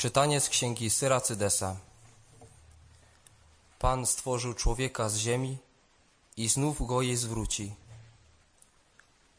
Czytanie z księgi Syracydesa. Pan stworzył człowieka z ziemi i znów go jej zwróci.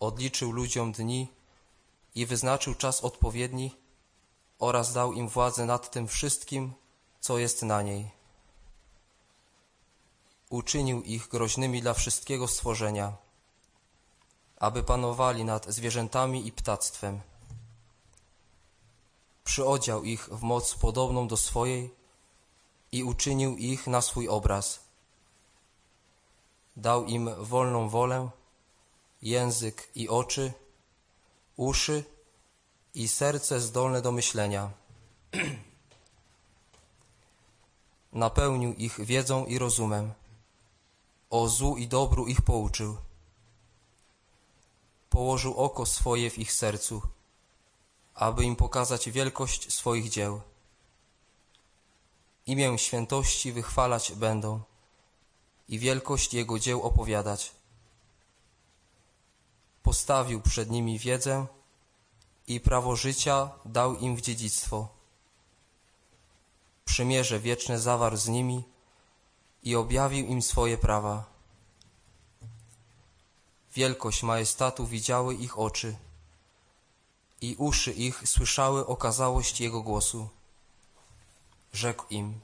Odliczył ludziom dni i wyznaczył czas odpowiedni oraz dał im władzę nad tym wszystkim, co jest na niej. Uczynił ich groźnymi dla wszystkiego stworzenia, aby panowali nad zwierzętami i ptactwem przyodział ich w moc podobną do swojej i uczynił ich na swój obraz. Dał im wolną wolę, język i oczy, uszy i serce zdolne do myślenia. Napełnił ich wiedzą i rozumem. O złu i dobru ich pouczył. Położył oko swoje w ich sercu aby im pokazać wielkość swoich dzieł. Imię świętości wychwalać będą i wielkość Jego dzieł opowiadać. Postawił przed nimi wiedzę i prawo życia dał im w dziedzictwo. Przymierze wieczne zawarł z nimi i objawił im swoje prawa. Wielkość majestatu widziały ich oczy i uszy ich słyszały okazałość Jego głosu. Rzekł im,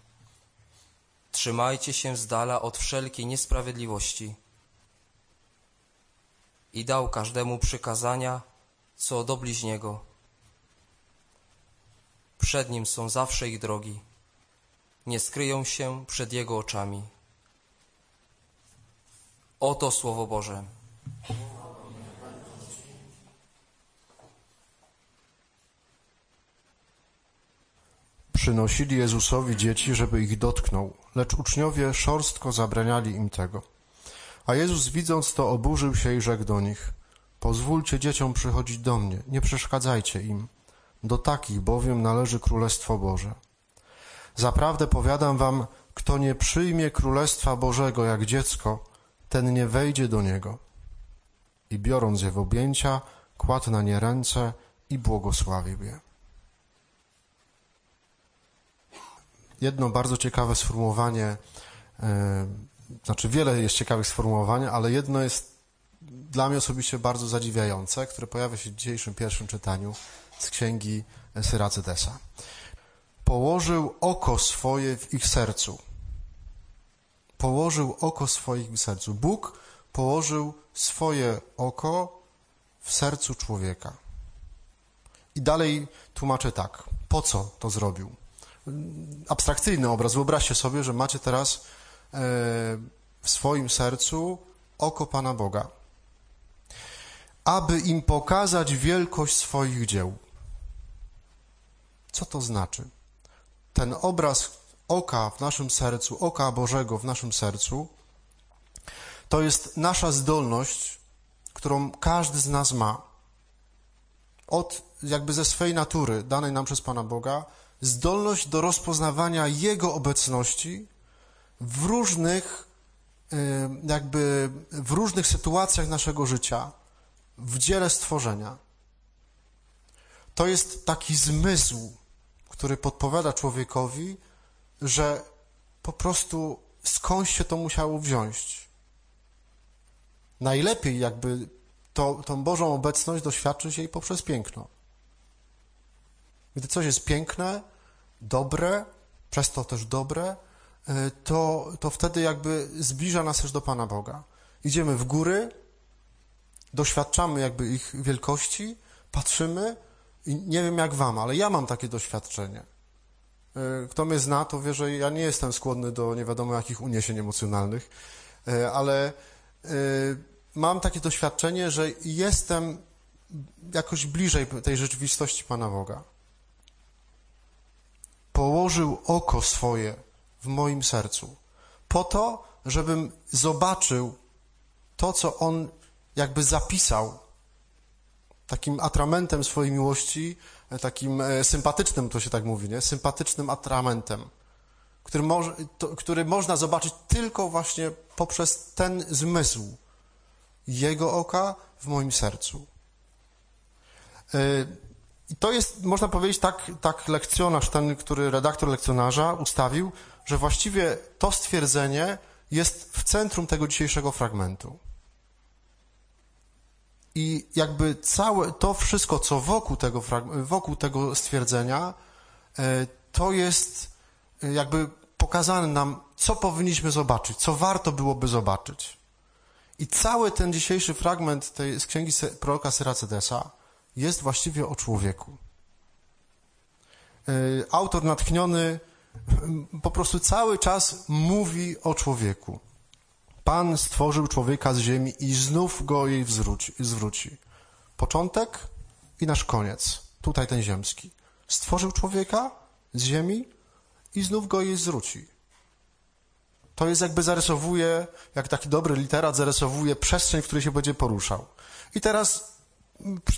trzymajcie się z dala od wszelkiej niesprawiedliwości. I dał każdemu przykazania, co do bliźniego. Przed Nim są zawsze ich drogi, nie skryją się przed Jego oczami. Oto Słowo Boże. Przynosili Jezusowi dzieci, żeby ich dotknął, lecz uczniowie szorstko zabraniali im tego. A Jezus widząc to oburzył się i rzekł do nich, pozwólcie dzieciom przychodzić do mnie, nie przeszkadzajcie im. Do takich bowiem należy Królestwo Boże. Zaprawdę powiadam wam, kto nie przyjmie Królestwa Bożego jak dziecko, ten nie wejdzie do niego. I biorąc je w objęcia, kładł na nie ręce i błogosławił je. Jedno bardzo ciekawe sformułowanie, e, znaczy wiele jest ciekawych sformułowań, ale jedno jest dla mnie osobiście bardzo zadziwiające, które pojawia się w dzisiejszym pierwszym czytaniu z księgi Syracydesa. Położył oko swoje w ich sercu. Położył oko swoje w sercu. Bóg położył swoje oko w sercu człowieka. I dalej tłumaczę tak. Po co to zrobił? Abstrakcyjny obraz. Wyobraźcie sobie, że macie teraz e, w swoim sercu oko Pana Boga, aby im pokazać wielkość swoich dzieł. Co to znaczy? Ten obraz oka w naszym sercu, oka Bożego w naszym sercu, to jest nasza zdolność, którą każdy z nas ma. Od jakby ze swej natury, danej nam przez Pana Boga, zdolność do rozpoznawania Jego obecności w różnych, jakby w różnych sytuacjach naszego życia, w dziele stworzenia. To jest taki zmysł, który podpowiada człowiekowi, że po prostu skądś się to musiało wziąć. Najlepiej jakby to, tą Bożą obecność doświadczyć jej poprzez piękno. Gdy coś jest piękne, dobre, przez to też dobre, e, to, to wtedy jakby zbliża nas też do Pana Boga. Idziemy w góry, doświadczamy jakby ich wielkości, patrzymy i nie wiem jak wam, ale ja mam takie doświadczenie. E, kto mnie zna, to wie, że ja nie jestem skłonny do nie wiadomo jakich uniesień emocjonalnych, e, ale mam takie doświadczenie, że jestem jakoś bliżej tej rzeczywistości Pana Boga położył oko swoje w moim sercu, po to, żebym zobaczył to, co On jakby zapisał takim atramentem swojej miłości, takim e, sympatycznym, to się tak mówi, nie? Sympatycznym atramentem, który, to, który można zobaczyć tylko właśnie poprzez ten zmysł Jego oka w moim sercu. E, I to jest, można powiedzieć, tak, tak lekcjonarz, ten, który redaktor lekcjonarza ustawił, że właściwie to stwierdzenie jest w centrum tego dzisiejszego fragmentu. I jakby całe to wszystko, co wokół tego, wokół tego stwierdzenia, e, to jest e, jakby pokazane nam, co powinniśmy zobaczyć, co warto byłoby zobaczyć. I cały ten dzisiejszy fragment tej, z księgi proroka Syracedesa jest właściwie o człowieku. E, autor natchniony po prostu cały czas mówi o człowieku. Pan stworzył człowieka z ziemi i znów go jej zwróci, zwróci. Początek i nasz koniec. Tutaj ten ziemski. Stworzył człowieka z ziemi i znów go jej zwróci. To jest jakby zarysowuje, jak taki dobry literat zarysowuje przestrzeń, w której się będzie poruszał. I teraz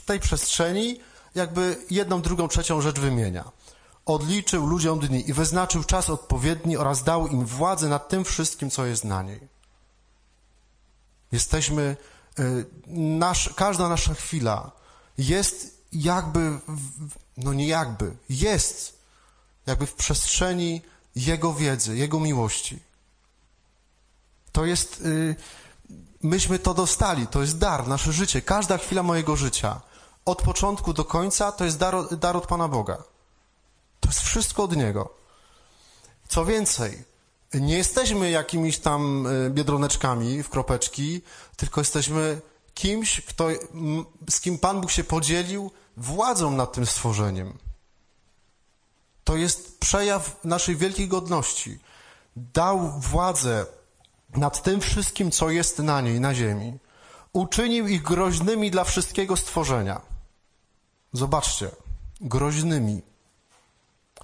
tej przestrzeni jakby jedną, drugą, trzecią rzecz wymienia. Odliczył ludziom dni i wyznaczył czas odpowiedni oraz dał im władzę nad tym wszystkim, co jest na niej. Jesteśmy, y, nasz, każda nasza chwila jest jakby, no nie jakby, jest jakby w przestrzeni Jego wiedzy, Jego miłości. To jest, y, myśmy to dostali, to jest dar, nasze życie, każda chwila mojego życia, od początku do końca, to jest dar, dar od Pana Boga. To jest wszystko od Niego. Co więcej, nie jesteśmy jakimiś tam e, biedroneczkami w kropeczki, tylko jesteśmy kimś, kto, z kim Pan Bóg się podzielił władzą nad tym stworzeniem. To jest przejaw naszej wielkiej godności. Dał władzę nad tym wszystkim, co jest na niej, na ziemi. Uczynił ich groźnymi dla wszystkiego stworzenia. Zobaczcie, groźnymi.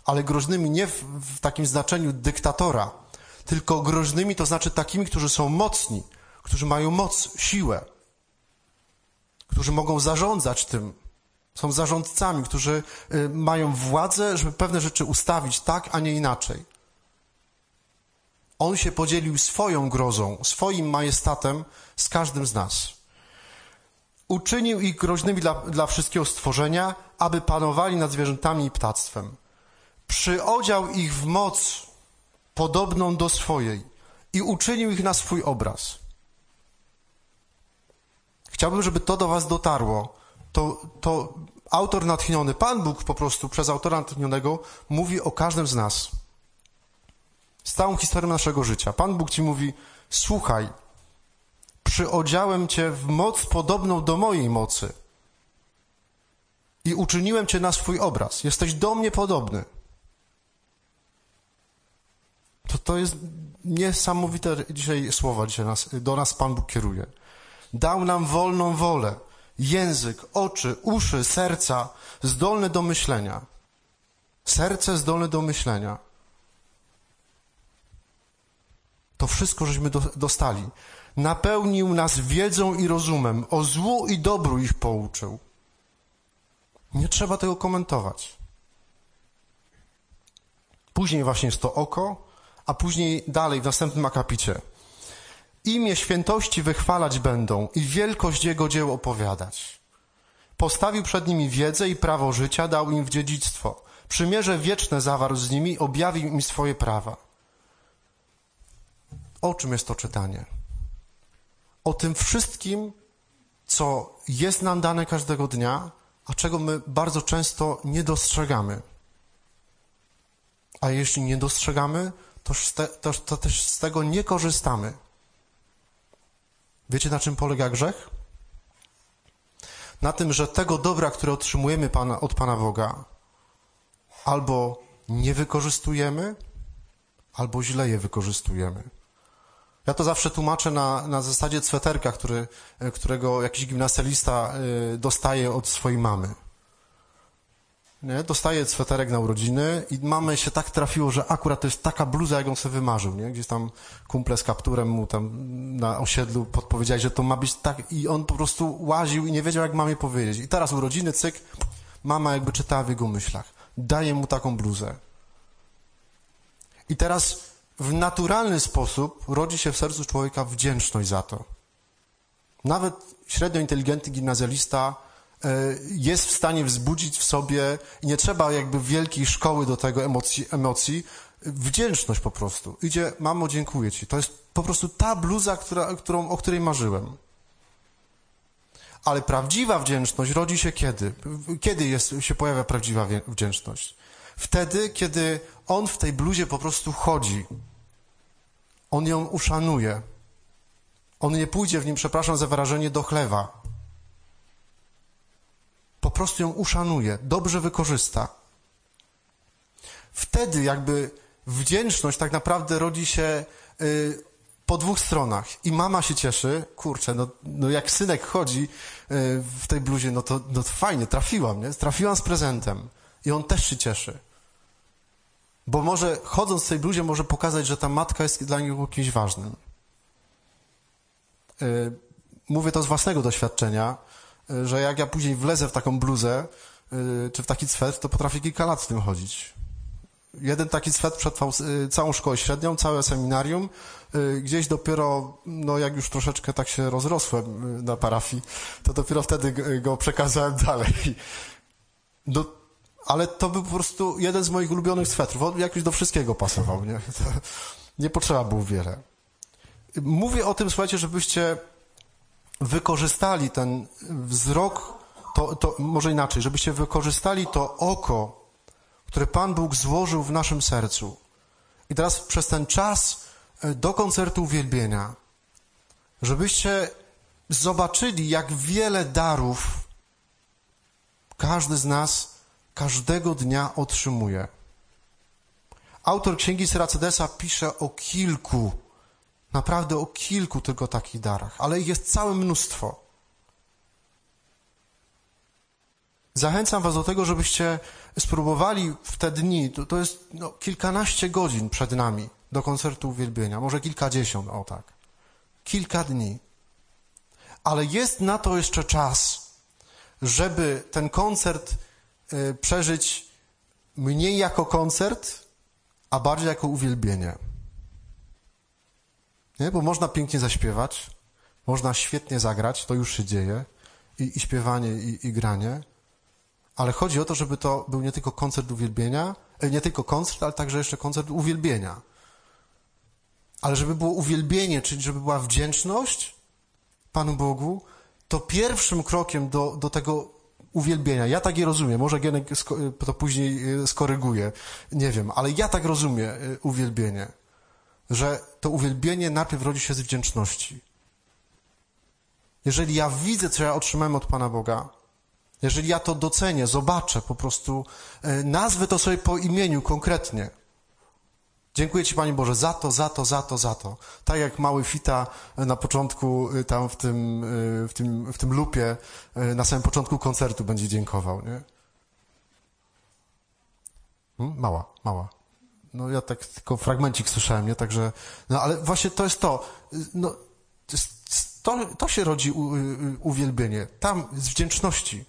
Ale groźnymi nie w, w takim znaczeniu dyktatora, tylko groźnymi, to znaczy takimi, którzy są mocni, którzy mają moc, siłę, którzy mogą zarządzać tym, są zarządcami, którzy y, mają władzę, żeby pewne rzeczy ustawić tak, a nie inaczej. On się podzielił swoją grozą, swoim majestatem z każdym z nas. Uczynił ich groźnymi dla, dla wszystkiego stworzenia, aby panowali nad zwierzętami i ptactwem. Przyodział ich w moc podobną do swojej i uczynił ich na swój obraz. Chciałbym, żeby to do Was dotarło. To, to autor natchniony, Pan Bóg po prostu przez autora natchnionego mówi o każdym z nas. Z całą historią naszego życia. Pan Bóg Ci mówi, słuchaj, przyodziałem Cię w moc podobną do mojej mocy i uczyniłem Cię na swój obraz. Jesteś do mnie podobny. To, to jest niesamowite dzisiaj słowa dzisiaj nas, do nas Pan Bóg kieruje. Dał nam wolną wolę, język, oczy, uszy, serca, zdolne do myślenia. Serce zdolne do myślenia. To wszystko żeśmy do, dostali. Napełnił nas wiedzą i rozumem, o złu i dobru ich pouczył. Nie trzeba tego komentować. Później właśnie jest to oko, a później dalej w następnym akapicie. Imię świętości wychwalać będą i wielkość Jego dzieł opowiadać. Postawił przed nimi wiedzę i prawo życia, dał im w dziedzictwo. Przymierze wieczne zawarł z nimi, objawił im swoje prawa. O czym jest to czytanie? O tym wszystkim, co jest nam dane każdego dnia, a czego my bardzo często nie dostrzegamy. A jeśli nie dostrzegamy, to, to, to też z tego nie korzystamy. Wiecie, na czym polega grzech? Na tym, że tego dobra, które otrzymujemy Pana, od Pana Boga, albo nie wykorzystujemy, albo źle je wykorzystujemy. Ja to zawsze tłumaczę na, na zasadzie cweterka, który, którego jakiś gimnastelista y, dostaje od swojej mamy nie? dostaje sweterek na urodziny i mamy się tak trafiło, że akurat to jest taka bluza, jak on sobie wymarzył, nie? Gdzieś tam kumple z kapturem mu tam na osiedlu podpowiedzieli, że to ma być tak i on po prostu łaził i nie wiedział, jak mamie powiedzieć. I teraz urodziny, cyk, mama jakby czytała w jego myślach. Daje mu taką bluzę. I teraz w naturalny sposób rodzi się w sercu człowieka wdzięczność za to. Nawet średnio inteligentny gimnazjalista jest w stanie wzbudzić w sobie i nie trzeba jakby wielkiej szkoły do tego emocji, emocji wdzięczność po prostu. Idzie, mamo, dziękuję ci. To jest po prostu ta bluza, która, którą, o której marzyłem. Ale prawdziwa wdzięczność rodzi się kiedy? Kiedy jest, się pojawia prawdziwa wdzięczność? Wtedy, kiedy on w tej bluzie po prostu chodzi. On ją uszanuje. On nie pójdzie w nim, przepraszam za wyrażenie, do chlewa. Po prostu ją uszanuje, dobrze wykorzysta. Wtedy jakby wdzięczność tak naprawdę rodzi się y, po dwóch stronach. I mama się cieszy, kurczę, no, no jak synek chodzi y, w tej bluzie, no to, no to fajnie, trafiłam, nie? Trafiłam z prezentem. I on też się cieszy. Bo może chodząc w tej bluzie może pokazać, że ta matka jest dla niego kimś ważnym. Y, mówię to z własnego doświadczenia, że jak ja później wlezę w taką bluzę, czy w taki swet, to potrafię kilka lat w tym chodzić. Jeden taki swet przetrwał całą szkołę średnią, całe seminarium. Gdzieś dopiero, no jak już troszeczkę tak się rozrosłem na parafii, to dopiero wtedy go przekazałem dalej. No, ale to był po prostu jeden z moich ulubionych swetrów. On jakoś do wszystkiego pasował, nie? Nie potrzeba było wiele. Mówię o tym, słuchajcie, żebyście wykorzystali ten wzrok, to, to może inaczej, żebyście wykorzystali to oko, które Pan Bóg złożył w naszym sercu. I teraz przez ten czas e, do koncertu uwielbienia, żebyście zobaczyli, jak wiele darów każdy z nas każdego dnia otrzymuje. Autor księgi Syracedesa pisze o kilku, naprawdę o kilku tylko takich darach, ale ich jest całe mnóstwo. Zachęcam Was do tego, żebyście spróbowali w te dni, to, to jest no, kilkanaście godzin przed nami do koncertu uwielbienia, może kilkadziesiąt, o tak. Kilka dni. Ale jest na to jeszcze czas, żeby ten koncert przeżyć mniej jako koncert, a bardziej jako uwielbienie. Nie? Bo można pięknie zaśpiewać, można świetnie zagrać, to już się dzieje, i, i śpiewanie, i, i granie, ale chodzi o to, żeby to był nie tylko koncert uwielbienia, e, nie tylko koncert, ale także jeszcze koncert uwielbienia. Ale żeby było uwielbienie, czyli żeby była wdzięczność Panu Bogu, to pierwszym krokiem do, do tego uwielbienia, ja tak je rozumiem, może Gienek to później e, skoryguje, nie wiem, ale ja tak rozumiem uwielbienie, że to uwielbienie najpierw rodzi się z wdzięczności. Jeżeli ja widzę, co ja otrzymałem od Pana Boga, jeżeli ja to docenię, zobaczę po prostu, e, nazwę to sobie po imieniu konkretnie. Dziękuję Ci, Panie Boże, za to, za to, za to, za to. Tak jak mały Fita na początku, e, tam w tym, e, w tym, w tym lupie, na samym początku koncertu będzie dziękował, nie? Hmm? Mała, mała. No ja tak tylko fragmencik słyszałem, nie? Także, no ale właśnie to jest to. No, to, to się rodzi u, uwielbienie. Tam z wdzięczności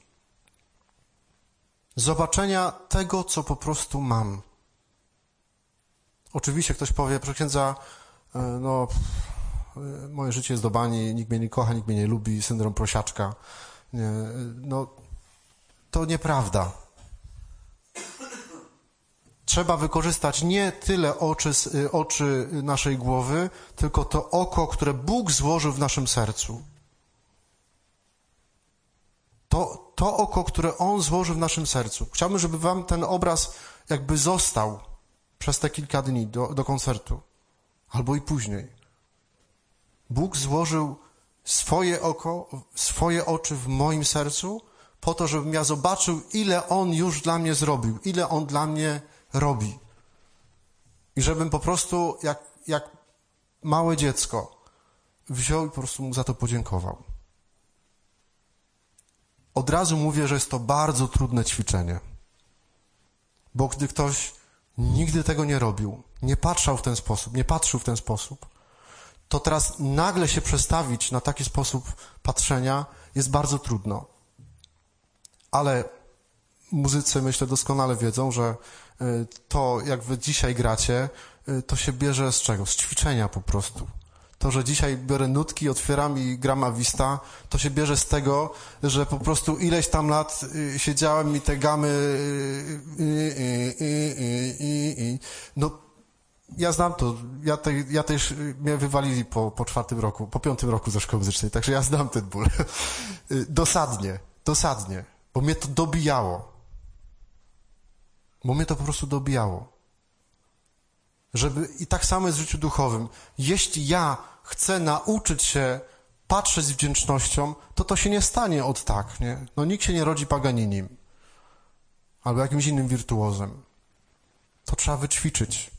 zobaczenia tego, co po prostu mam. Oczywiście ktoś powie, proszę księdza, e, no, e, moje życie jest do bani, nikt mnie nie kocha, nikt mnie nie lubi, syndrom prosiaczka. Nie, no, to nieprawda. Trzeba wykorzystać nie tyle oczy, e, oczy naszej głowy, tylko to oko, które Bóg złożył w naszym sercu. To, to oko, które On złożył w naszym sercu. Chciałbym, żeby Wam ten obraz jakby został przez te kilka dni do, do koncertu, albo i później. Bóg złożył swoje oko, swoje oczy w moim sercu, po to, żebym ja zobaczył, ile On już dla mnie zrobił, ile On dla mnie robi. I żebym po prostu, jak, jak małe dziecko, wziął i po prostu mu za to podziękował. Od razu mówię, że jest to bardzo trudne ćwiczenie. Bo gdy ktoś nigdy tego nie robił, nie patrzał w ten sposób, nie patrzył w ten sposób, to teraz nagle się przestawić na taki sposób patrzenia jest bardzo trudno. Ale muzycy, myślę, doskonale wiedzą, że y, to, jak wy dzisiaj gracie, y, to się bierze z czego? Z ćwiczenia po prostu. To, że dzisiaj biorę nutki, otwieram i gram Avista, to się bierze z tego, że po prostu ileś tam lat y, siedziałem i te gamy y, y, no ja znam to. Ja, te, ja też mnie wywalili po, po czwartym roku, po piątym roku ze szkoły muzycznej, także ja znam ten ból. Dosadnie, dosadnie, bo mnie to dobijało. Bo mnie to po prostu dobijało. Żeby, I tak samo jest w życiu duchowym. Jeśli ja chcę nauczyć się patrzeć z wdzięcznością, to to się nie stanie od tak, nie? No nikt się nie rodzi paganinim. Albo jakimś innym wirtuozem. To trzeba wyćwiczyć.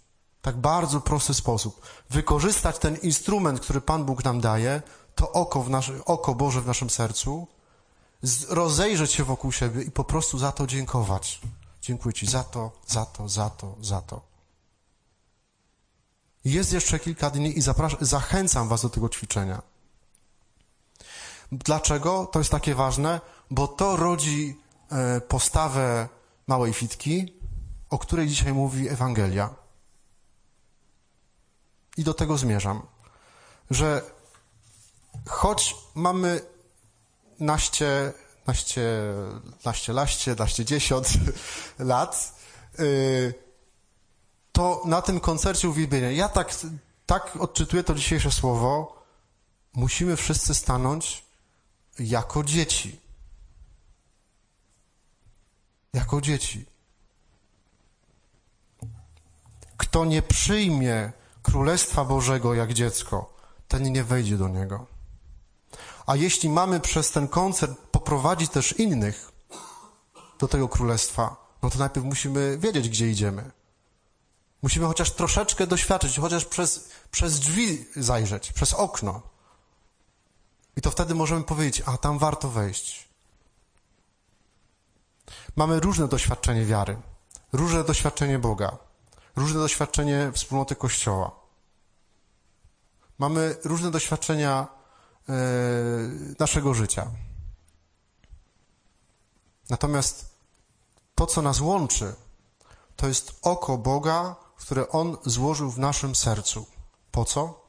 Tak bardzo prosty sposób. Wykorzystać ten instrument, który Pan Bóg nam daje, to oko, w nasze, oko Boże w naszym sercu, rozejrzeć się wokół siebie i po prostu za to dziękować. Dziękuję Ci za to, za to, za to, za to. Jest jeszcze kilka dni i zachęcam Was do tego ćwiczenia. Dlaczego to jest takie ważne? Bo to rodzi e, postawę małej fitki, o której dzisiaj mówi Ewangelia. I do tego zmierzam, że choć mamy naście, naście, naście, laście, naście dziesiąt lat, yy, to na tym koncercie uwielbienia, ja tak, tak odczytuję to dzisiejsze słowo, musimy wszyscy stanąć jako dzieci. Jako dzieci. Kto nie przyjmie Królestwa Bożego jak dziecko, ten nie wejdzie do niego. A jeśli mamy przez ten koncert poprowadzić też innych do tego królestwa, no to najpierw musimy wiedzieć, gdzie idziemy. Musimy chociaż troszeczkę doświadczyć, chociaż przez, przez drzwi zajrzeć, przez okno. I to wtedy możemy powiedzieć, a tam warto wejść. Mamy różne doświadczenie wiary, różne doświadczenie Boga różne doświadczenie wspólnoty Kościoła. Mamy różne doświadczenia e, naszego życia. Natomiast to, co nas łączy, to jest oko Boga, które On złożył w naszym sercu. Po co?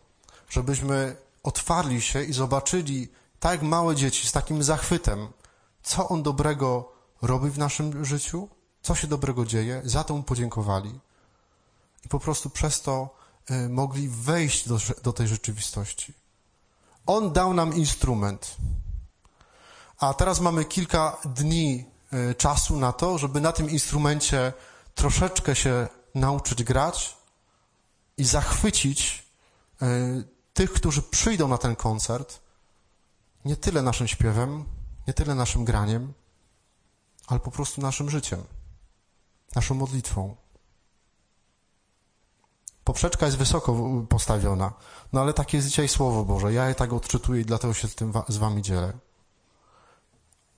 Żebyśmy otwarli się i zobaczyli, tak jak małe dzieci, z takim zachwytem, co On dobrego robi w naszym życiu, co się dobrego dzieje, za to Mu podziękowali i po prostu przez to y, mogli wejść do, do tej rzeczywistości. On dał nam instrument. A teraz mamy kilka dni y, czasu na to, żeby na tym instrumencie troszeczkę się nauczyć grać i zachwycić y, tych, którzy przyjdą na ten koncert, nie tyle naszym śpiewem, nie tyle naszym graniem, ale po prostu naszym życiem, naszą modlitwą. Poprzeczka jest wysoko postawiona, no ale takie jest dzisiaj Słowo Boże. Ja je tak odczytuję i dlatego się z tym z wami dzielę.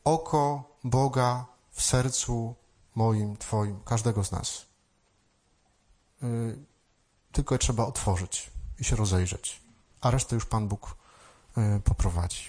Oko Boga w sercu moim, twoim, każdego z nas. Yy, tylko trzeba otworzyć i się rozejrzeć, a resztę już Pan Bóg yy, poprowadzi.